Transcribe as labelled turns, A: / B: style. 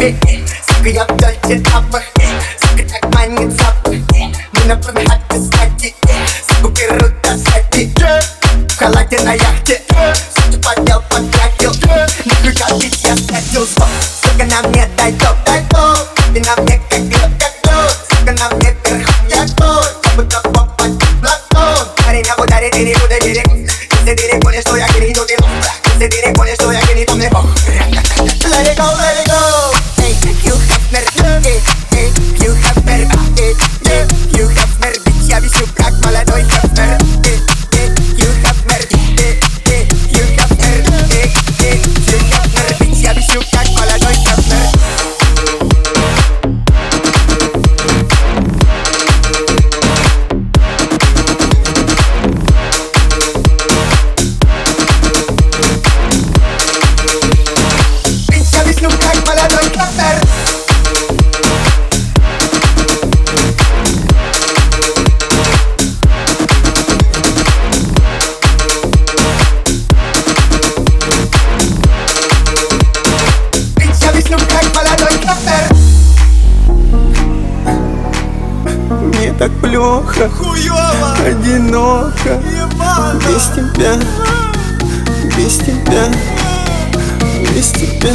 A: Sabi, sabi ang dalgin apa Sakit at mangin sabi Muna pun hati Dari dari do diri Kasi так плохо. Хуёво
B: Одиноко. Ебано. Без тебя.
A: Без тебя. Без тебя.